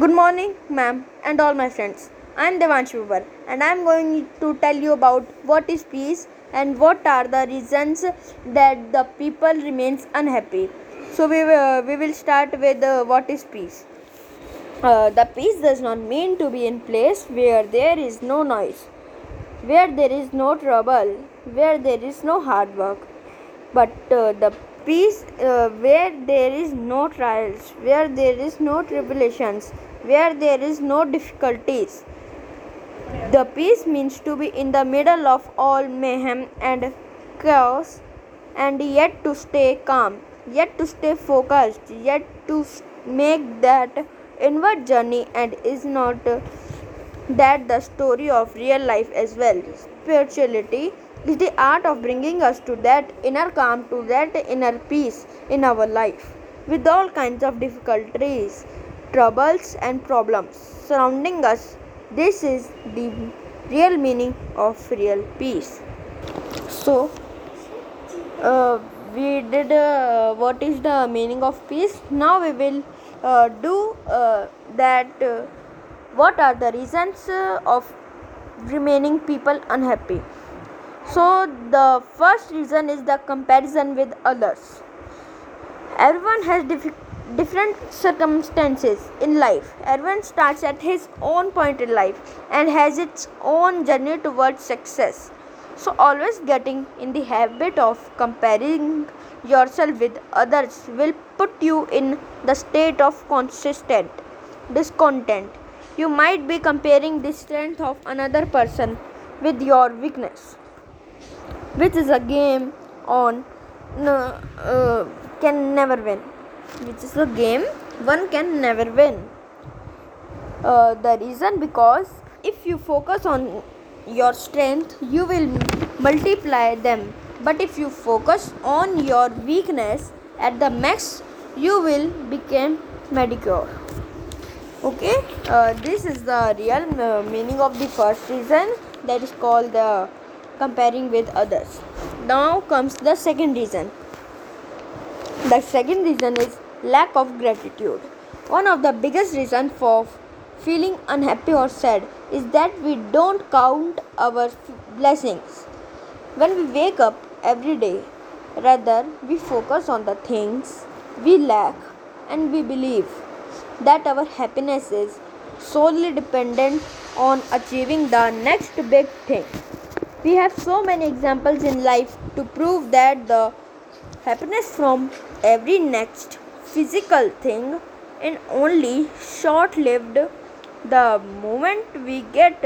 Good morning, ma'am, and all my friends. I am Devansh Vivar, and I am going to tell you about what is peace and what are the reasons that the people remains unhappy. So we will, we will start with uh, what is peace. Uh, the peace does not mean to be in place where there is no noise, where there is no trouble, where there is no hard work, but uh, the peace uh, where there is no trials, where there is no tribulations, where there is no difficulties. The peace means to be in the middle of all mayhem and chaos and yet to stay calm, yet to stay focused, yet to make that inward journey and is not that the story of real life as well. Spirituality is the art of bringing us to that inner calm, to that inner peace in our life, with all kinds of difficulties, troubles, and problems surrounding us. This is the real meaning of real peace. So, uh, we did uh, what is the meaning of peace. Now we will uh, do uh, that. Uh, what are the reasons uh, of remaining people unhappy? So, the first reason is the comparison with others. Everyone has different circumstances in life. Everyone starts at his own point in life and has its own journey towards success. So, always getting in the habit of comparing yourself with others will put you in the state of consistent discontent. You might be comparing the strength of another person with your weakness which is a game on no, uh, can never win. Which is a game one can never win. Uh, the reason because if you focus on your strength you will multiply them. But if you focus on your weakness at the max you will become mediocre. Okay? Uh, this is the real uh, meaning of the first reason that is called the comparing with others. Now comes the second reason. The second reason is lack of gratitude. One of the biggest reasons for feeling unhappy or sad is that we don't count our blessings. When we wake up every day rather we focus on the things we lack and we believe that our happiness is solely dependent on achieving the next big thing. We have so many examples in life to prove that the happiness from every next physical thing is only short lived. The moment we get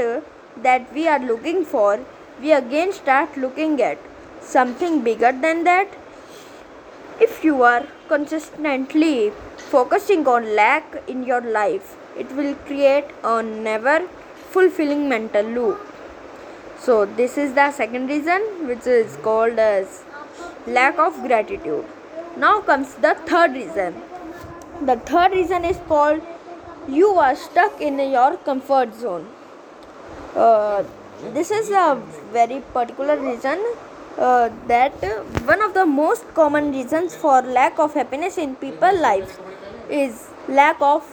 that we are looking for, we again start looking at something bigger than that if you are consistently focusing on lack in your life, it will create a never fulfilling mental loop. So, this is the second reason, which is called as lack of gratitude. Now comes the third reason. The third reason is called you are stuck in your comfort zone. Uh, this is a very particular reason uh, that one of the most common reasons for lack of happiness in people lives is lack of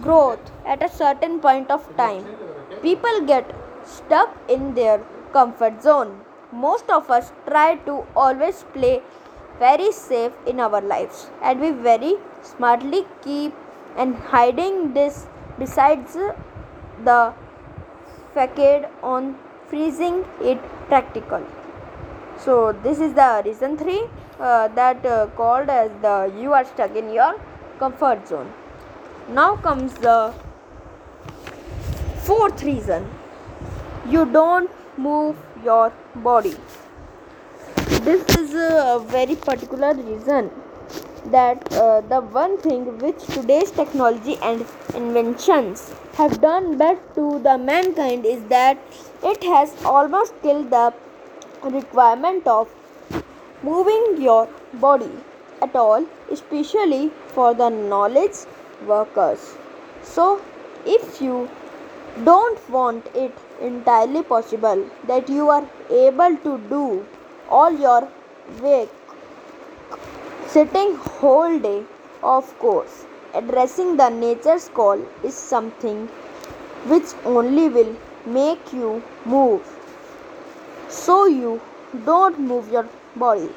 growth at a certain point of time people get stuck in their comfort zone. Most of us try to always play very safe in our lives and we very smartly keep and hiding this besides the facade on freezing it practical. So this is the reason 3 uh, that uh, called as the you are stuck in your comfort zone. Now comes the fourth reason you don't move your body. This is a very particular reason that uh, the one thing which today's technology and inventions have done best to the mankind is that it has almost killed the requirement of moving your body at all especially for the knowledge workers. So if you don't want it entirely possible that you are able to do all your work sitting whole day of course addressing the nature's call is something which only will make you move. So you don't move your body.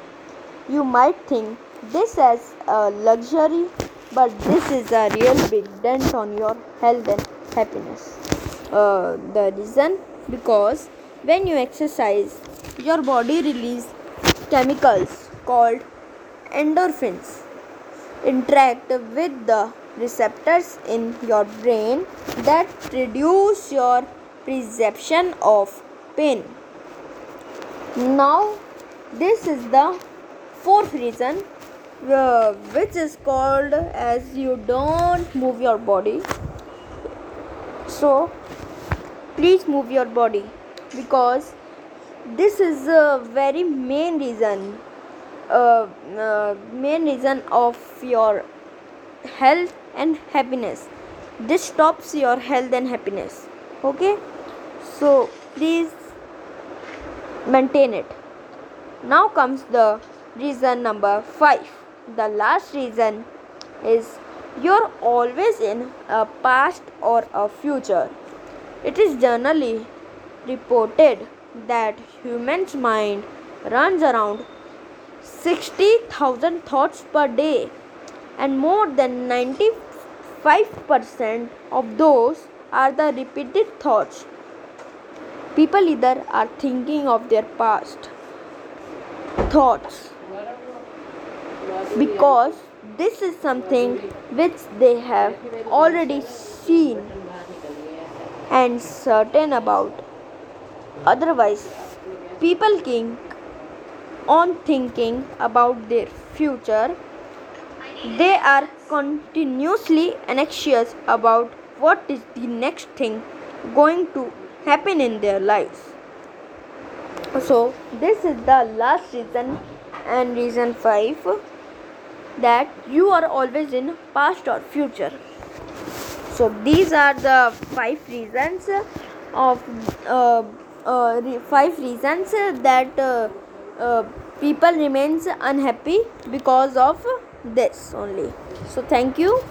You might think this as a luxury, but this is a real big dent on your health and happiness. Uh, the reason because when you exercise, your body releases chemicals called endorphins interact with the receptors in your brain that reduce your perception of pain. Now, this is the fourth reason, uh, which is called as you don't move your body. So, please move your body because this is a very main reason uh, uh, main reason of your health and happiness. This stops your health and happiness. Okay? So please maintain it. Now comes the reason number 5 the last reason is you're always in a past or a future it is generally reported that human's mind runs around 60,000 thoughts per day and more than 95% of those are the repeated thoughts. People either are thinking of their past thoughts because this is something which they have already seen and certain about. Otherwise, people think on thinking about their future. They are continuously anxious about what is the next thing going to happen in their lives. So, this is the last reason and reason 5 that you are always in past or future. So, these are the five reasons of uh, uh, five reasons that uh, uh, people remains unhappy because of this only. So thank you